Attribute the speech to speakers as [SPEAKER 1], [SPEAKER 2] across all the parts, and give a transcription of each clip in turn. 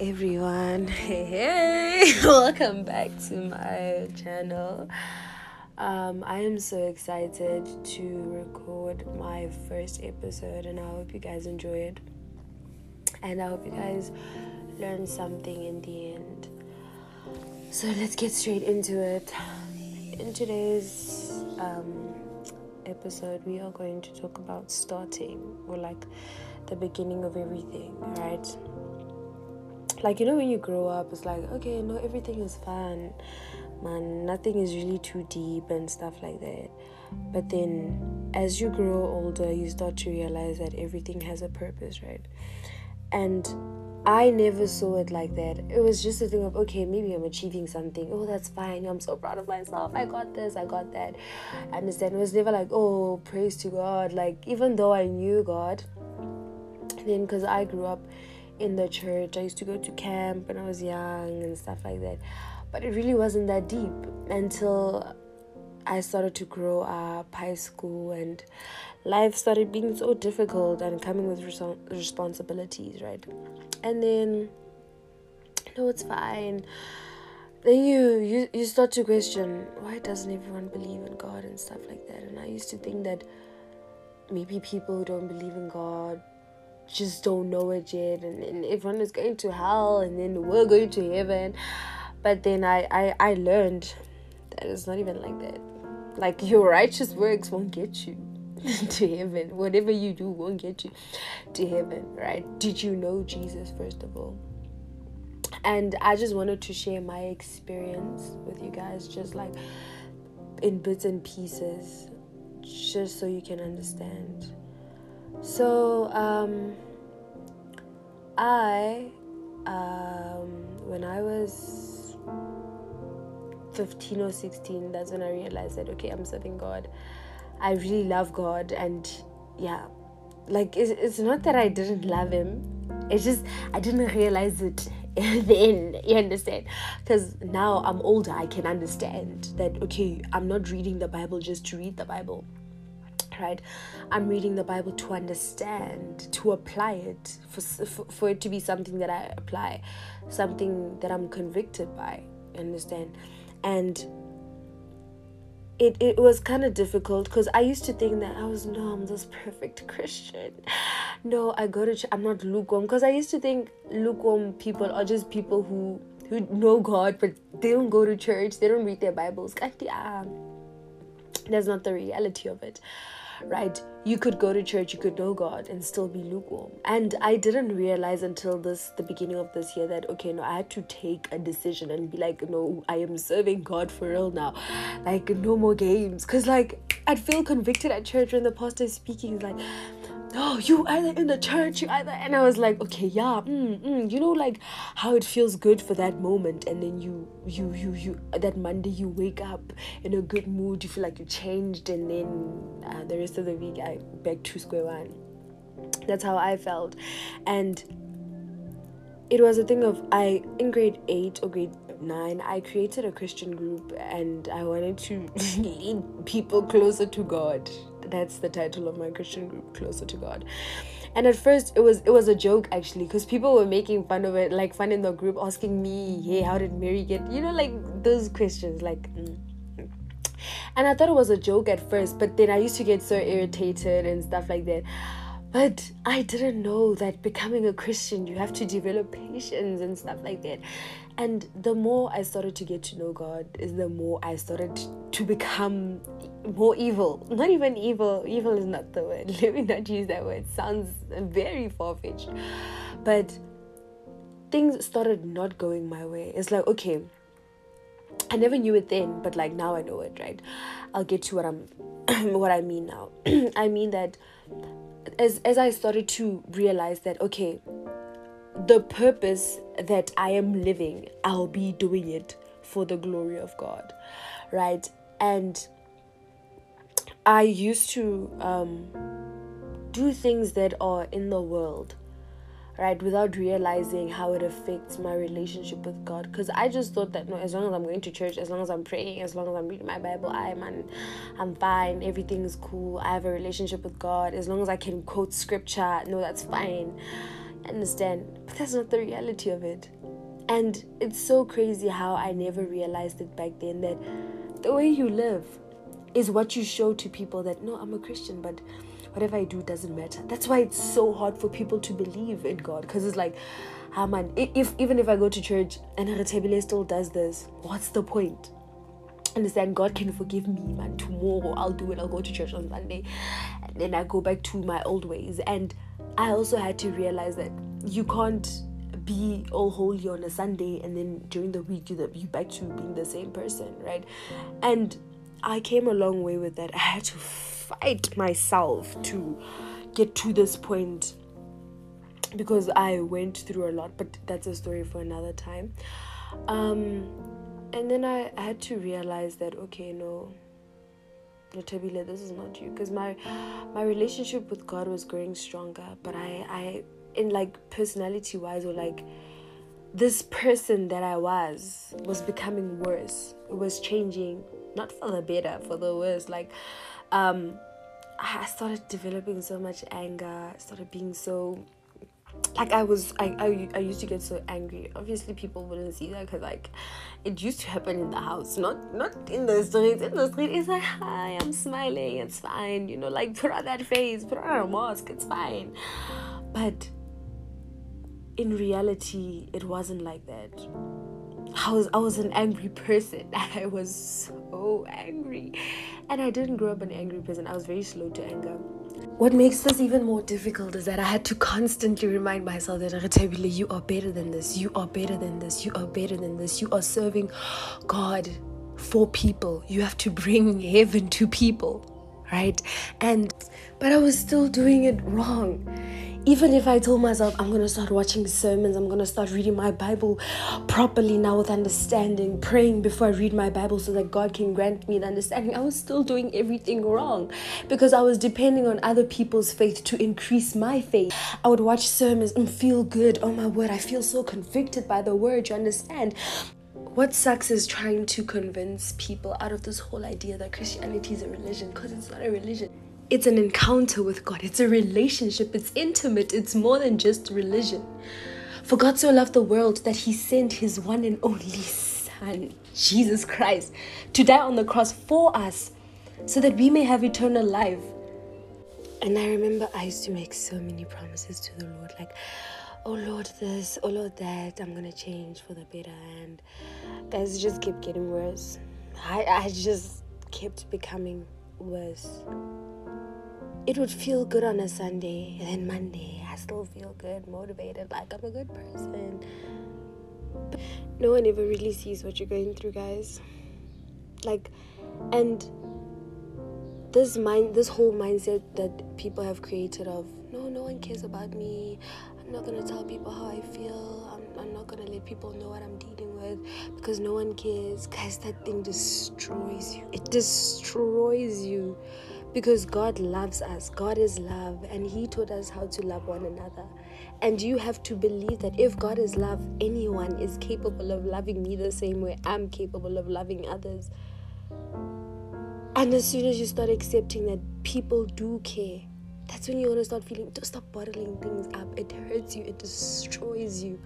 [SPEAKER 1] everyone. Hey, hey, welcome back to my channel. Um, I am so excited to record my first episode, and I hope you guys enjoy it. And I hope you guys learn something in the end. So let's get straight into it. In today's um, episode, we are going to talk about starting or like the beginning of everything, right? Like you know when you grow up it's like okay no everything is fun man nothing is really too deep and stuff like that but then as you grow older you start to realize that everything has a purpose right and I never saw it like that. It was just a thing of, okay, maybe I'm achieving something. Oh, that's fine. I'm so proud of myself. I got this. I got that. I understand. It was never like, oh, praise to God. Like, even though I knew God, then because I grew up in the church. I used to go to camp when I was young and stuff like that. But it really wasn't that deep until I started to grow up, high school, and life started being so difficult and coming with res- responsibilities, right? And then, no, it's fine. Then you, you you start to question why doesn't everyone believe in God and stuff like that. And I used to think that maybe people who don't believe in God just don't know it yet. And, and everyone is going to hell and then we're going to heaven. But then I, I i learned that it's not even like that. Like your righteous works won't get you to heaven. Whatever you do won't get you to heaven right? Did you know jesus first of all? And i just wanted to share my experience with you guys just like in bits and pieces just so you can understand so, um, I, um, when I was 15 or 16, that's when I realized that, okay, I'm serving God. I really love God. And yeah, like, it's, it's not that I didn't love Him, it's just I didn't realize it then you understand because now i'm older i can understand that okay i'm not reading the bible just to read the bible right i'm reading the bible to understand to apply it for, for, for it to be something that i apply something that i'm convicted by understand and it, it was kind of difficult because I used to think that I was no, I'm this perfect Christian. No, I go to ch- I'm not lukewarm because I used to think lukewarm people are just people who who know God but they don't go to church, they don't read their Bibles. That's not the reality of it right? You could go to church, you could know God and still be lukewarm. And I didn't realize until this the beginning of this year that okay, no, I had to take a decision and be like, no, I am serving God for real now. Like no more games. Cause like I'd feel convicted at church when the pastor is speaking, like oh you either in the church you either and i was like okay yeah mm, mm. you know like how it feels good for that moment and then you you you you that monday you wake up in a good mood you feel like you changed and then uh, the rest of the week i back to square one that's how i felt and it was a thing of i in grade 8 or grade 9 i created a christian group and i wanted to lead people closer to god that's the title of my christian group closer to god and at first it was it was a joke actually because people were making fun of it like fun in the group asking me hey how did mary get you know like those questions like mm. and i thought it was a joke at first but then i used to get so irritated and stuff like that but I didn't know that becoming a Christian, you have to develop patience and stuff like that. And the more I started to get to know God, is the more I started to become more evil. Not even evil. Evil is not the word. Let me not use that word. Sounds very far fetched. But things started not going my way. It's like, okay, I never knew it then, but like now I know it, right? I'll get to what I'm what I mean now. I mean that as as I started to realize that okay, the purpose that I am living, I'll be doing it for the glory of God, right? And I used to um, do things that are in the world right? Without realizing how it affects my relationship with god. Because i just thought that no as long as i'm going to church as long as i'm praying as long as i'm reading my bible i'm i'm fine everything's cool i have a relationship with god as long as i can quote scripture no that's fine Understand? But that's not the reality of it. And it's so crazy how I never realized it back then that the way you live is what you show to people that no, I'm a Christian, but whatever I do doesn't matter. That's why it's so hard for people to believe in God because it's like, ah man, if even if I go to church and Haratebile still does this, what's the point? Understand God can forgive me, man. Tomorrow I'll do it. I'll go to church on Sunday, and then I go back to my old ways. And I also had to realize that you can't be all holy on a Sunday and then during the week you you back to being the same person, right? And I came a long way with that. I had to fight myself to get to this point because I went through a lot, but that's a story for another time. Um, and then I, I had to realize that okay, no, Notabile, this is not you, because my my relationship with God was growing stronger, but I I in like personality wise or like this person that I was was becoming worse. It was changing, not for the better, for the worse. Like, um, I started developing so much anger. Started being so like I was I, I I used to get so angry. Obviously, people wouldn't see that because like it used to happen in the house, not not in the streets. In the street, it's like hi, I'm smiling, it's fine. You know, like put on that face, put on a mask, it's fine. But in reality, it wasn't like that. I was I was an angry person. I was so angry. And I didn't grow up an angry person. I was very slow to anger. What makes this even more difficult is that I had to constantly remind myself that you are better than this. You are better than this. You are better than this. You are serving God for people. You have to bring heaven to people, right? And but I was still doing it wrong even if I told myself I'm gonna start watching sermons, I'm gonna start reading my Bible properly now with understanding, praying before I read my Bible so that God can grant me the understanding, I was still doing everything wrong because I was depending on other people's faith to increase my faith. I would watch sermons and feel good. Oh my word, I feel so convicted by the word, you understand? What sucks is trying to convince people out of this whole idea that Christianity is a religion because it's not a religion it's an encounter with God, it's a relationship, it's intimate, it's more than just religion. For God so loved the world that he sent his one and only Son, Jesus Christ, to die on the cross for us so that we may have eternal life. And I remember I used to make so many promises to the Lord, like, oh Lord, this, oh Lord, that, I'm gonna change for the better. And guys, just kept getting worse. I, I just kept becoming worse it would feel good on a Sunday, and then Monday, I still feel good, motivated, like I'm a good person. But no one ever really sees what you're going through, guys. Like, and this mind, this whole mindset that people have created of no, no one cares about me. I'm not gonna tell people how I feel. I'm, I'm not gonna let people know what I'm dealing with because no one cares. Guys, that thing destroys you. It destroys you because God loves us. God is love, and He taught us how to love one another. And you have to believe that if God is love, anyone is capable of loving me the same way I'm capable of loving others. And as soon as you start accepting that people do care, that's when you're gonna start feeling, to stop bottling things up. It hurts you, it destroys you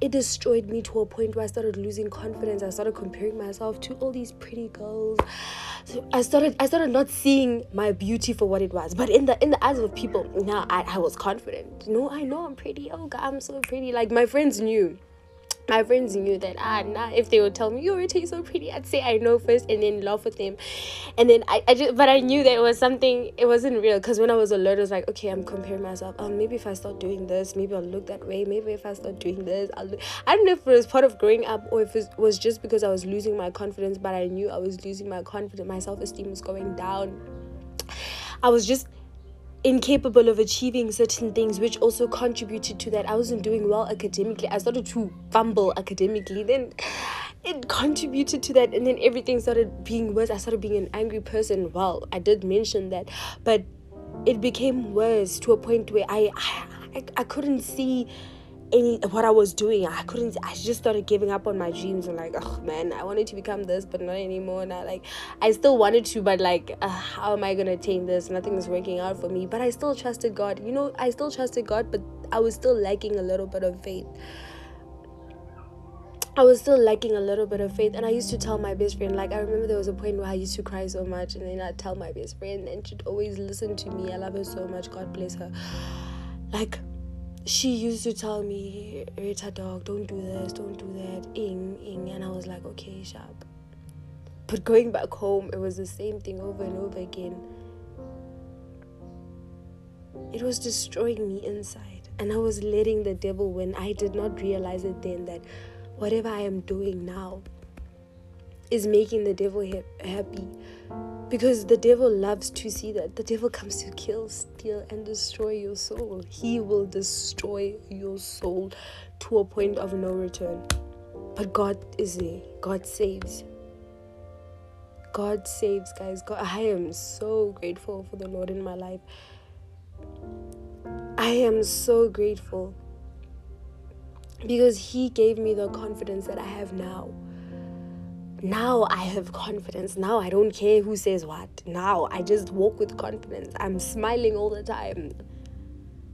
[SPEAKER 1] it destroyed me to a point where I started losing confidence. I started comparing myself to all these pretty girls. So I started I started not seeing my beauty for what it was. But in the in the eyes of people, now I, I was confident. No, I know I'm pretty. Oh God, I'm so pretty. Like my friends knew my friends knew that ah nah if they would tell me you're so pretty I'd say I know first and then love with them. And then I, I just but I knew that it was something it wasn't real because when I was alert it was like okay I'm comparing myself. Um maybe if I start doing this maybe I'll look that way. Maybe if I start doing this I'll look I don't know if it was part of growing up or if it was just because I was losing my confidence but I knew I was losing my confidence my self-esteem was going down. I was just incapable of achieving certain things, which also contributed to that. I wasn't doing well academically. I started to fumble academically. Then it contributed to that, and then everything started being worse. I started being an angry person. Well, I did mention that, but it became worse to a point where I I, I couldn't see any what I was doing. I couldn't. I just started giving up on my dreams and like, oh man, I wanted to become this, but not anymore. Now, like, I still wanted to, but like, uh, how am I gonna attain this? Nothing is working out for me. But I still trusted God. You know, I still trusted God, but I was still lacking a little bit of faith. I was still lacking a little bit of faith, and I used to tell my best friend, like, I remember there was a point where I used to cry so much, and then I'd tell my best friend, and she'd always listen to me. I love her so much, God bless her. Like, she used to tell me, Rita dog, don't do this, don't do that, ing, ing, and I was like, okay, sharp. But going back home, it was the same thing over and over again. It was destroying me inside, and I was letting the devil win. I did not realize it then that whatever I am doing now is making the devil ha- happy because the devil loves to see that. The devil comes to kill steal and destroy your soul. He will destroy your soul to a point of no return. But god is there. God saves. God saves guys. God i am so grateful for the lord in my life. I am so grateful. Because he gave me the confidence that I have now. Now I have confidence. Now I don't care who says what. Now I just walk with confidence. I'm smiling all the time.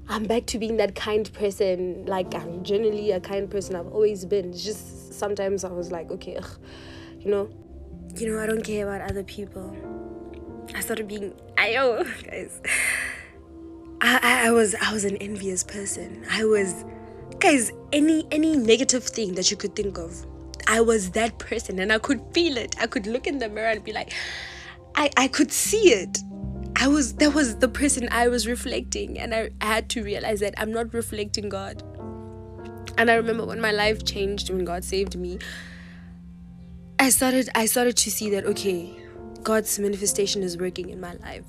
[SPEAKER 1] I'm back to being that kind person. Like I'm generally a kind person. I've always been. It's just sometimes I was like, okay, ugh, you know, you know, I don't care about other people. I started being, I guys. I, I, I was I was an envious person. I was guys any any negative thing that you could think of i was that person and i could feel it. I could look in the mirror and be like i i could see it. I was that was the person i was reflecting and i, I had to realize that i'm not reflecting god. And i remember when my life changed when god saved me i started i started to see that okay god's manifestation is working in my life.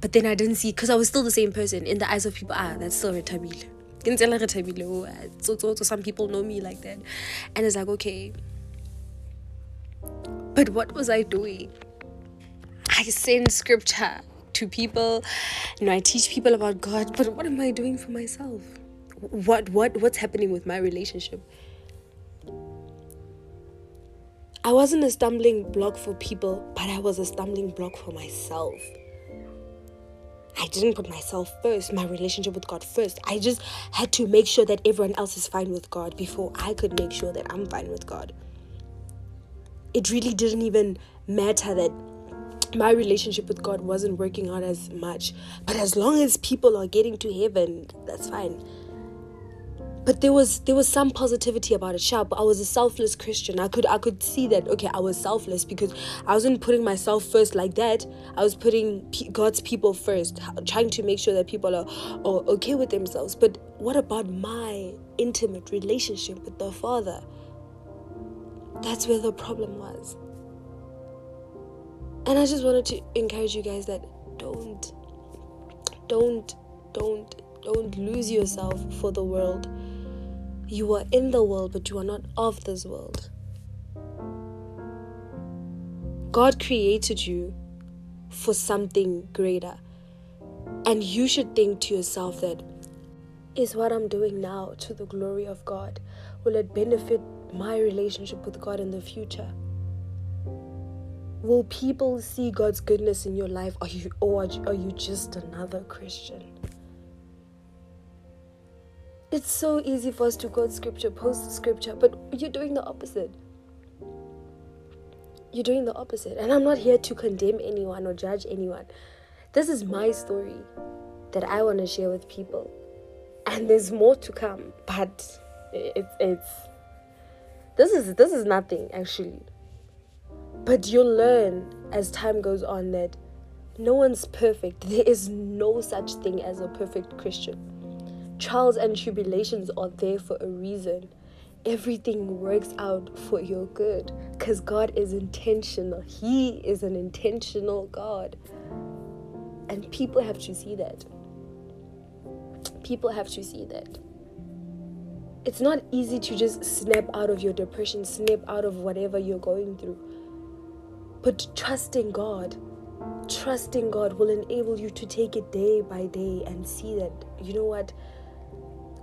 [SPEAKER 1] But then i didn't see because i was still the same person in the eyes of people ah that's still retabile Oh, eh, so so some people know me like that. And it's like okay but what was i doing? I send scripture to people you know i teach people about god but what am i doing for myself? What what what's happening with my relationship? I wasn't a stumbling block for people but i was a stumbling block for myself I didn't put myself first, my relationship with God first. I just had to make sure that everyone else is fine with God before I could make sure that I'm fine with God. It really didn't even matter that my relationship with God wasn't working out as much. But as long as people are getting to heaven, that's fine but there was there was some positivity about it. Sharp i was a selfless christian. I could i could see that okay i was selfless because i wasn't putting myself first like that. I was putting P- god's people first trying to make sure that people are, are okay with themselves. But what about my intimate relationship with the father? That's where the problem was. And i just wanted to encourage you guys that don't don't don't don't lose yourself for the world you are in the world, but you are not of this world. God created you for something greater. And you should think to yourself that is what I'm doing now to the glory of God? Will it benefit my relationship with God in the future? Will people see God's goodness in your life or, you, or are you just another Christian? It's so easy for us to quote scripture, post scripture, but you're doing the opposite. You're doing the opposite. And I'm not here to condemn anyone or judge anyone. This is my story that I want to share with people. And there's more to come, but it's it's this is this is nothing actually. But you'll learn as time goes on that no one's perfect. There is no such thing as a perfect Christian Trials and tribulations are there for a reason. Everything works out for your good because God is intentional. He is an intentional God. And people have to see that. People have to see that. It's not easy to just snap out of your depression, snap out of whatever you're going through. But trusting God, trusting God will enable you to take it day by day and see that, you know what?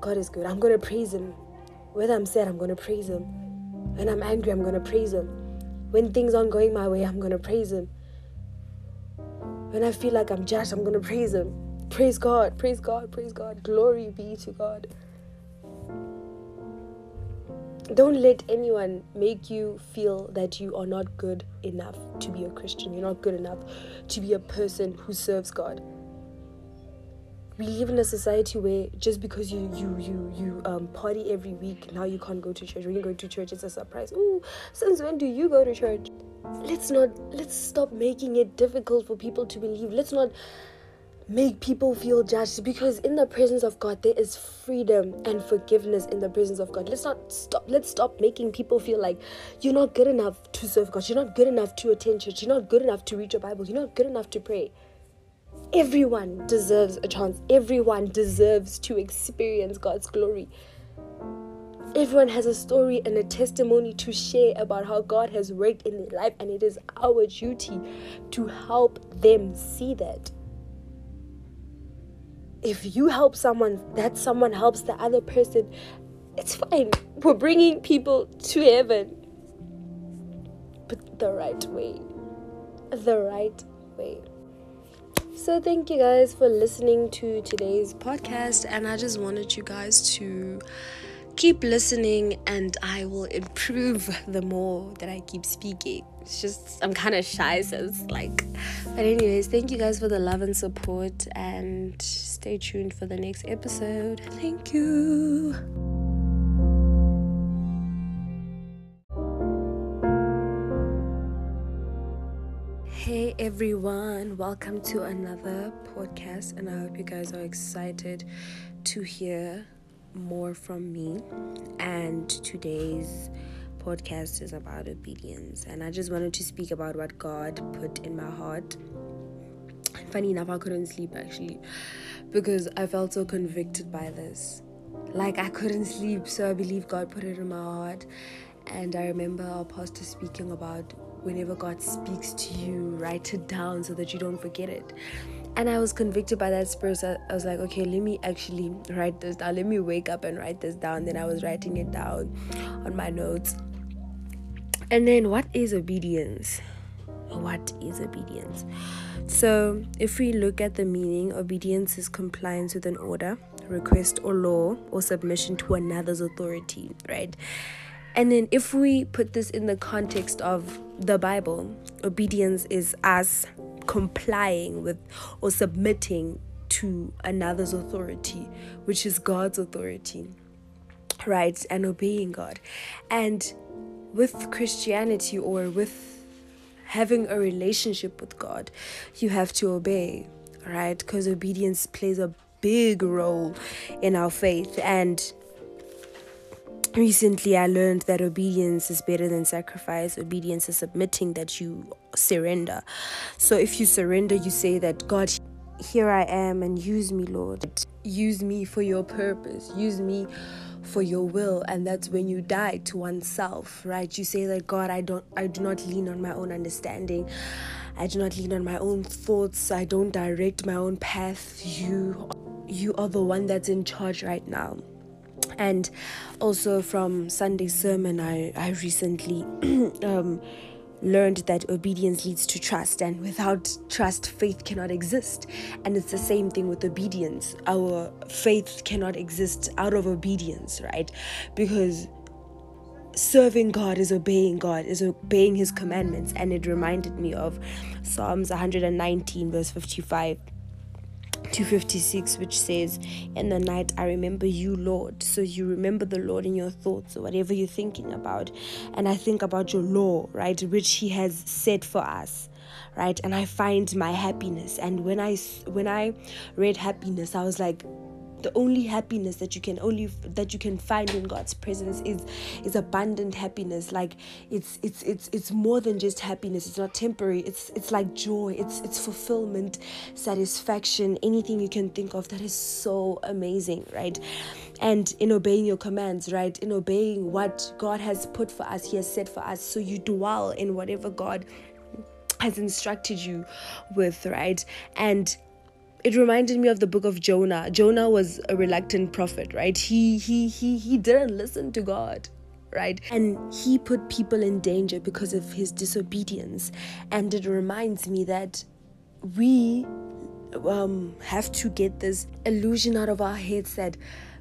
[SPEAKER 1] God is good. I'm going to praise Him. Whether I'm sad, I'm going to praise Him. When I'm angry, I'm going to praise Him. When things aren't going my way, I'm going to praise Him. When I feel like I'm judged, I'm going to praise Him. Praise God, praise God, praise God. Glory be to God. Don't let anyone make you feel that you are not good enough to be a Christian. You're not good enough to be a person who serves God. We live in a society where just because you you you you um, party every week, now you can't go to church. When you go to church, it's a surprise. oh since when do you go to church? Let's not let's stop making it difficult for people to believe. Let's not make people feel judged because in the presence of God there is freedom and forgiveness in the presence of God. Let's not stop let's stop making people feel like you're not good enough to serve God. You're not good enough to attend church. You're not good enough to read your Bible. You're not good enough to pray. Everyone deserves a chance. Everyone deserves to experience God's glory. Everyone has a story and a testimony to share about how God has worked in their life, and it is our duty to help them see that if you help someone, that someone helps the other person, it's fine. We're bringing people to heaven. But the right way. The right way. So, thank you guys for listening to today's podcast. And I just wanted you guys to keep listening and I will improve the more that I keep speaking. It's just, I'm kind of shy, so it's like, but, anyways, thank you guys for the love and support and stay tuned for the next episode. Thank you. Hey everyone, welcome to another podcast, and I hope you guys are excited to hear more from me. And today's podcast is about obedience. And I just wanted to speak about what God put in my heart. Funny enough, I couldn't sleep actually because I felt so convicted by this. Like I couldn't sleep, so I believe God put it in my heart. And I remember our pastor speaking about whenever God speaks to you, write it down so that you don't forget it and I was convicted by that spirit. So I was like, okay, let me actually write this down. Let me wake up and write this down. Then I was writing it down on my notes. And then, what is obedience? What is obedience? So, if we look at the meaning, obedience is compliance with an order, request, or law, or submission to another's authority, right? And then, if we put this in the context of the Bible, obedience is us complying with or submitting to another's authority, which is God's authority, right? And obeying God. And with Christianity or with having a relationship with God, you have to obey, right? Because obedience plays a big role in our faith. And recently I learned that obedience is better than sacrifice. Obedience is submitting that you surrender. So if you surrender, you say that God, here I am and use me, Lord. Use me for your purpose. Use me for your will and that's when you die to oneself right you say that god i don't i do not lean on my own understanding i do not lean on my own thoughts i don't direct my own path you you are the one that's in charge right now and also from Sunday sermon, I, I recently um, learned that obedience leads to trust, and without trust, faith cannot exist. And it's the same thing with obedience. Our faith cannot exist out of obedience, right? Because serving God is obeying God, is obeying His commandments. And it reminded me of Psalms 119, verse 55 256 which says in the night i remember you lord. So you remember the lord in your thoughts or whatever you're thinking about. And i think about your law right which he has set for us right? And i find my happiness. And when i when i read happiness i was like the only happiness that you can only that you can find in God's presence is is abundant happiness. Like it's it's it's it's more than just happiness. It's not temporary. It's it's like joy. It's it's fulfillment satisfaction anything you can think of. That is so amazing right? And in obeying your commands right? In obeying what God has put for us he has said for us. So you dwell in whatever God has instructed you with right? And it reminded me of the book of Jonah. Jonah was a reluctant prophet, right? He he he he didn't listen to God right? And he put people in danger because of his disobedience. And it reminds me that we um, have to get this illusion out of our heads that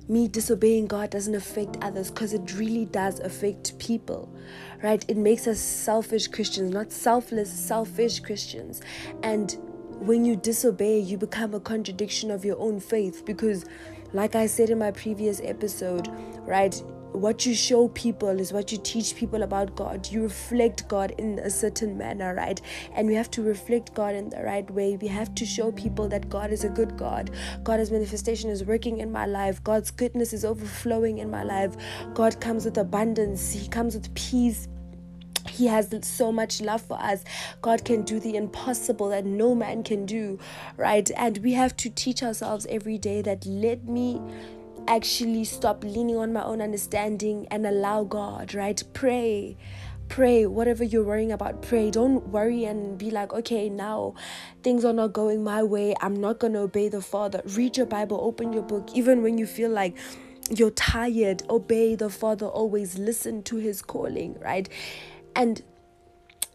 [SPEAKER 1] me disobeying God doesn't affect others because it really does affect people, right? It makes us selfish Christians, not selfless, selfish Christians. And when you disobey, you become a contradiction of your own faith because, like I said in my previous episode, right? what you show people is what you teach people about God. You reflect God in a certain manner, right? And we have to reflect God in the right way. We have to show people that God is a good God. God's manifestation is working in my life. God's goodness is overflowing in my life. God comes with abundance, He comes with peace. He has so much love for us. God can do the impossible that no man can do, right? And we have to teach ourselves every day that let me actually stop leaning on my own understanding and allow God, right? Pray. Pray, whatever you're worrying about, pray. Don't worry and be like, okay, now things are not going my way. I'm not going to obey the Father. Read your Bible, open your book, even when you feel like you're tired, obey the Father, always listen to his calling, right? And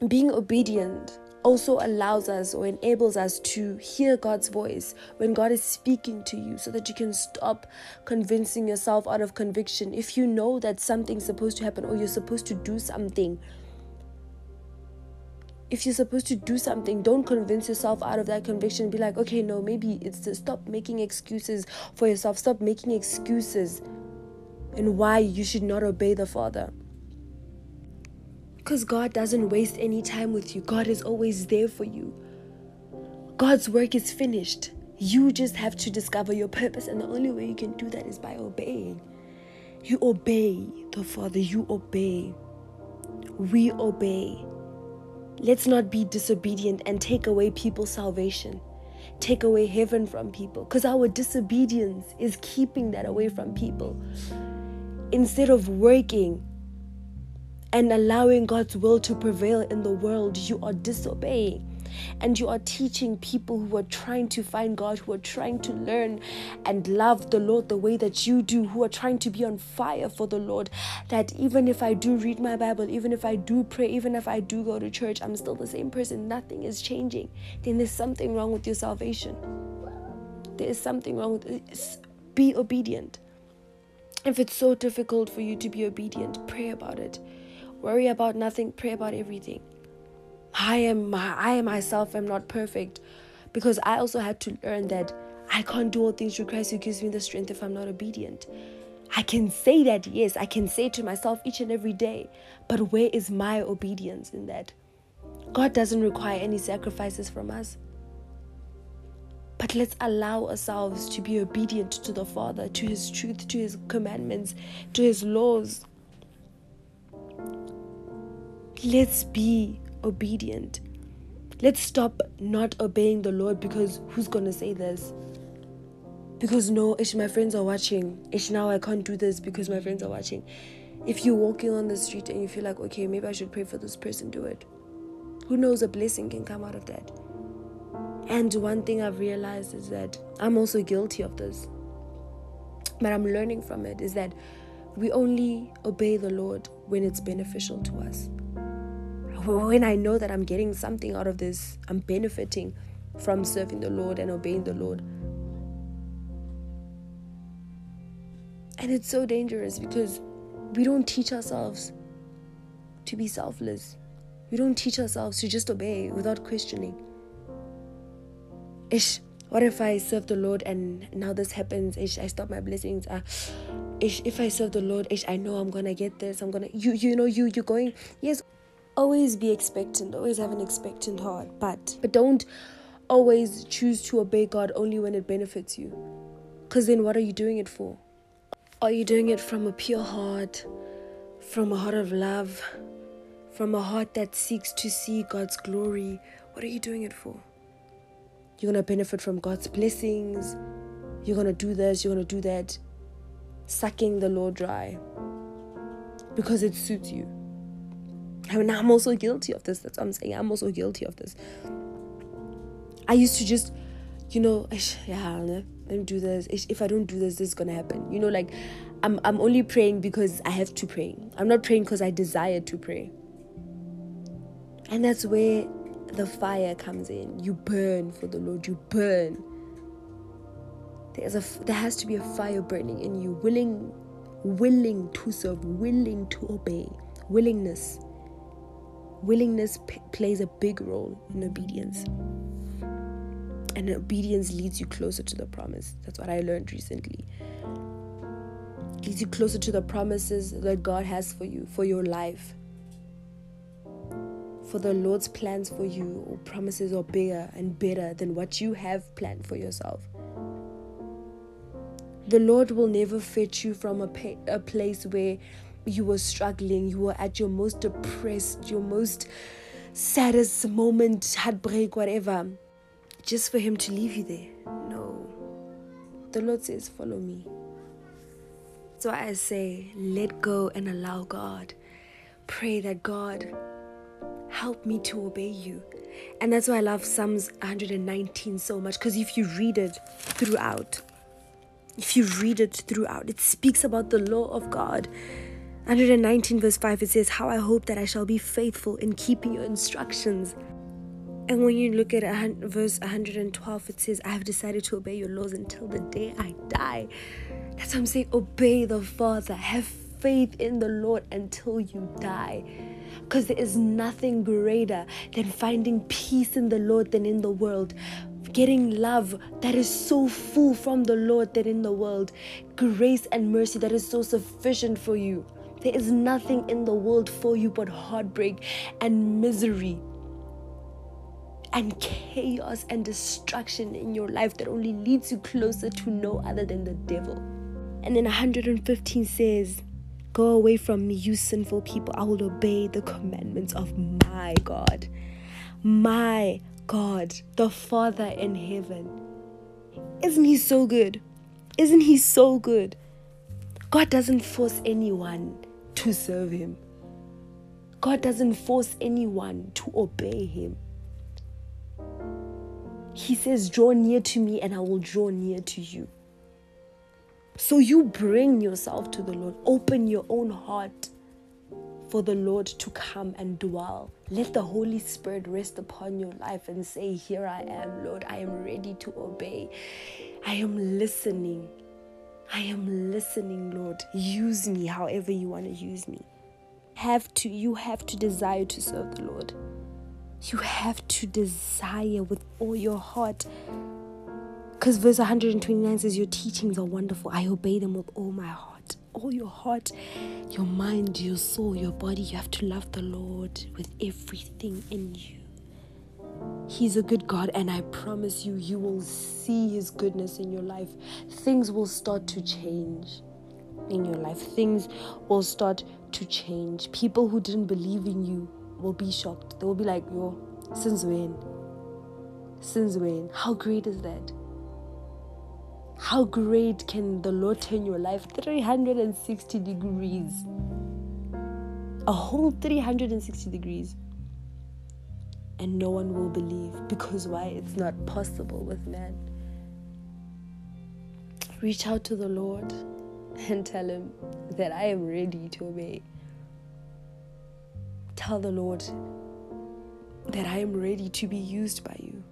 [SPEAKER 1] being obedient also allows us or enables us to hear God's voice when God is speaking to you so that you can stop convincing yourself out of conviction. If you know that something's supposed to happen or you're supposed to do something, if you're supposed to do something, don't convince yourself out of that conviction. Be like, okay, no, maybe it's to stop making excuses for yourself. Stop making excuses and why you should not obey the Father. Because God doesn't waste any time with you, God is always there for you. God's work is finished. You just have to discover your purpose, and the only way you can do that is by obeying. You obey the Father, you obey. We obey. Let's not be disobedient and take away people's salvation, take away heaven from people, because our disobedience is keeping that away from people. Instead of working and allowing God's will to prevail in the world, you are disobeying. And you are teaching people who are trying to find God, who are trying to learn and love the Lord the way that you do, who are trying to be on fire for the Lord, that even if I do read my Bible, even if I do pray, even if I do go to church, I'm still the same person. Nothing is changing. Then there's something wrong with your salvation. There is something wrong with it. Be obedient. If it's so difficult for you to be obedient, pray about it Worry about nothing, pray about everything. I am I myself am not perfect because I also had to learn that I can't do all things through Christ who gives me the strength if I'm not obedient. I can say that, yes, I can say to myself each and every day, but where is my obedience in that? God doesn't require any sacrifices from us. But let's allow ourselves to be obedient to the Father, to His truth, to His commandments, to His laws. Let's be obedient. Let's stop not obeying the Lord because who's gonna say this? Because no, ish, my friends are watching. Ish, now I can't do this because my friends are watching. If you're walking on the street and you feel like, okay, maybe I should pray for this person, do it. Who knows, a blessing can come out of that. And one thing I've realized is that I'm also guilty of this. But I'm learning from it is that we only obey the Lord when it's beneficial to us when I know that I'm getting something out of this, I'm benefiting from serving the Lord and obeying the Lord. And it's so dangerous because we don't teach ourselves to be selfless. We don't teach ourselves to just obey without questioning. Ish, what if I serve the Lord and now this happens? Ish, I stop my blessings. Uh, ish, if I serve the Lord, ish, I know I'm gonna get this. I'm gonna you you know you you're going yes always be expectant always have an expectant heart but but don't always choose to obey god only when it benefits you. Because then what are you doing it for? Are you doing it from a pure heart from a heart of love from a heart that seeks to see god's glory? What are you doing it for? You're going to benefit from god's blessings. You're going to do this you're going to do that sucking the lord dry because it suits you I mean, I'm also guilty of this. That's what I'm saying. I'm also guilty of this. I used to just, you know, yeah, let me do this. If I don't do this, this is gonna happen. You know, like I'm I'm only praying because I have to pray. I'm not praying because I desire to pray. And that's where the fire comes in. You burn for the Lord. You burn. There's a there has to be a fire burning in you, willing, willing to serve, willing to obey, willingness. Willingness p- plays a big role in obedience. And obedience leads you closer to the promise. That's what I learned recently. leads you closer to the promises that God has for you, for your life. For the Lord's plans for you or promises are bigger and better than what you have planned for yourself. The Lord will never fetch you from a, pa- a place where you were struggling, you were at your most depressed, your most saddest moment, heartbreak, whatever, just for Him to leave you there. No. The Lord says, Follow me. So I say, let go and allow God. Pray that God help me to obey you. And that's why I love Psalms 119 so much because if you read it throughout, if you read it throughout, it speaks about the law of God. 119 verse 5 it says, How I hope that I shall be faithful in keeping your instructions. And when you look at verse 112, it says, I have decided to obey your laws until the day I die. That's what I'm saying. Obey the Father. Have faith in the Lord until you die. Because there is nothing greater than finding peace in the Lord than in the world getting love that is so full from the Lord than in the world, grace and mercy that is so sufficient for you. There is nothing in the world for you but heartbreak and misery and chaos and destruction in your life that only leads you closer to no other than the devil. And then 115 says, Go away from me, you sinful people. I will obey the commandments of my God. My God, the Father in heaven. Isn't He so good? Isn't He so good? God doesn't force anyone to serve Him, God doesn't force anyone to obey Him. He says, Draw near to me, and I will draw near to you. So you bring yourself to the Lord, open your own heart for the Lord to come and dwell. Let the Holy Spirit rest upon your life and say, Here I am, Lord. I am ready to obey. I am listening. I am listening, Lord. Use me however you want to use me. Have to you have to desire to serve the Lord. You have to desire with all your heart. Because verse 129 says, Your teachings are wonderful. I obey them with all my heart. All your heart, your mind, your soul, your body. You have to love the Lord with everything in you. He's a good God, and I promise you, you will see His goodness in your life. Things will start to change in your life. Things will start to change. People who didn't believe in you will be shocked. They will be like, Yo, since when? Since when? How great is that? How great can the Lord turn your life 360 degrees? A whole 360 degrees. And no one will believe because why? It's not possible with man. Reach out to the Lord and tell Him that I am ready to obey. Tell the Lord that I am ready to be used by you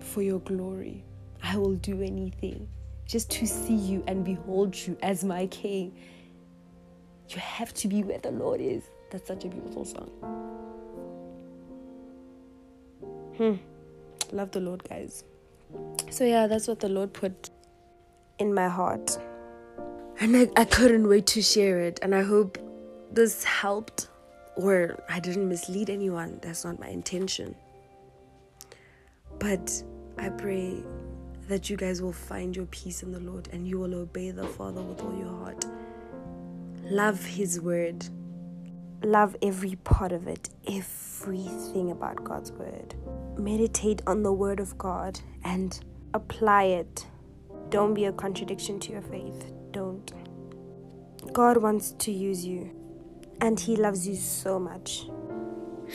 [SPEAKER 1] for your glory. I will do anything just to see you and behold you as my king. You have to be where the Lord is. That's such a beautiful song. Hmm. Love the Lord, guys. So, yeah, that's what the Lord put in my heart. And I, I couldn't wait to share it. And I hope this helped or I didn't mislead anyone. That's not my intention. But I pray that you guys will find your peace in the Lord and you will obey the Father with all your heart. Love His word. Love every part of it, everything about God's word. Meditate on the word of God and apply it. Don't be a contradiction to your faith. Don't. God wants to use you and He loves you so much.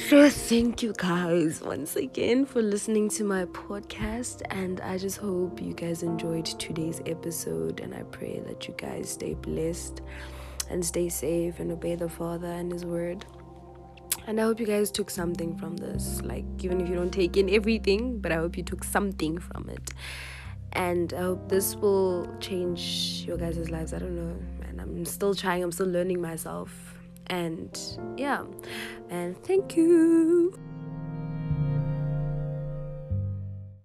[SPEAKER 1] So, thank you guys once again for listening to my podcast. And I just hope you guys enjoyed today's episode. And I pray that you guys stay blessed and stay safe and obey the Father and His word. And I hope you guys took something from this. Like, even if you don't take in everything, but I hope you took something from it. and I hope this will change your guys' lives. I don't know, And I'm still trying, I'm still learning myself. And yeah, and thank you.